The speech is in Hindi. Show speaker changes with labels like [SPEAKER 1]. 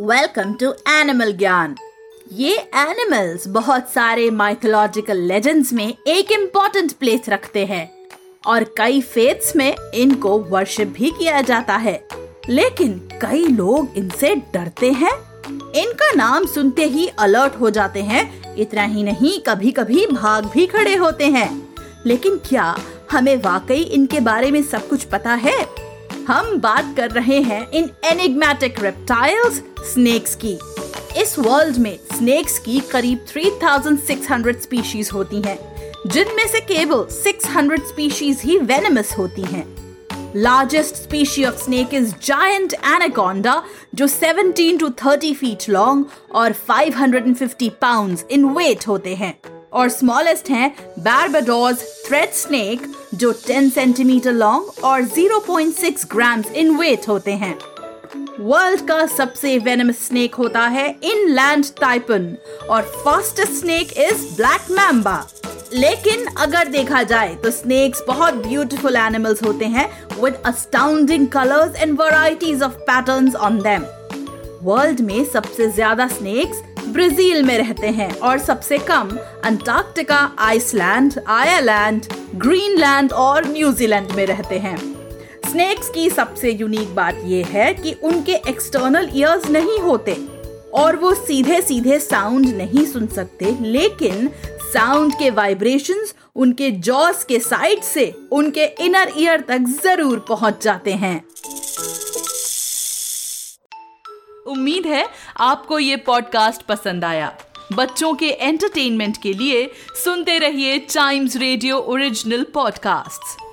[SPEAKER 1] वेलकम टू एनिमल ज्ञान ये एनिमल्स बहुत सारे माइथोलॉजिकल लेजेंड्स में एक इम्पोर्टेंट प्लेस रखते हैं और कई फेथ्स में इनको वर्शिप भी किया जाता है। लेकिन कई लोग इनसे डरते हैं। इनका नाम सुनते ही अलर्ट हो जाते हैं। इतना ही नहीं कभी कभी भाग भी खड़े होते हैं। लेकिन क्या हमें वाकई इनके बारे में सब कुछ पता है? हम बात कर रहे हैं इन एनिग्मेटिक रेप्टाइल्स स्नेक्स की इस वर्ल्ड में स्नेक्स की करीब 3600 स्पीशीज होती हैं, जिनमें से केवल 600 स्पीशीज ही वेनमस होती हैं। Largest species of snake is giant anaconda जो 17 टू 30 फीट लॉन्ग और 550 पाउंड्स इन वेट होते हैं और स्मॉलेस्ट हैं बारबाडोज थ्रेड स्नेक जो 10 सेंटीमीटर लॉन्ग और 0.6 ग्राम्स इन वेट होते हैं। वर्ल्ड का सबसे वेनमस स्नेक होता है इनलैंड टाइपन और fastest snake is black mamba लेकिन अगर देखा जाए तो स्नेक्स बहुत ब्यूटीफुल एनिमल्स होते हैं with astounding colours and varieties of patterns on them world में सबसे ज़्यादा स्नेक्स ब्राज़ील में रहते हैं और सबसे कम अंटार्कटिका, आइसलैंड, आयरलैंड, ग्रीनलैंड और न्यूजीलैंड में रहते हैं। स्नेक्स की सबसे यूनिक बात यह है कि उनके एक्सटर्नल ईयर्स नहीं होते और वो सीधे सीधे साउंड नहीं सुन सकते, लेकिन साउंड के वाइब्रेशंस उनके जॉस के साइड से उनके इनर ईयर तक ज़रूर पहुँच जाते हैं। उम्मीद है आपको ये पॉडकास्ट पसंद आया। बच्चों के एंटरटेनमेंट के लिए सुनते रहिए टाइम्स रेडियो ओरिजिनल पॉडकास्ट्स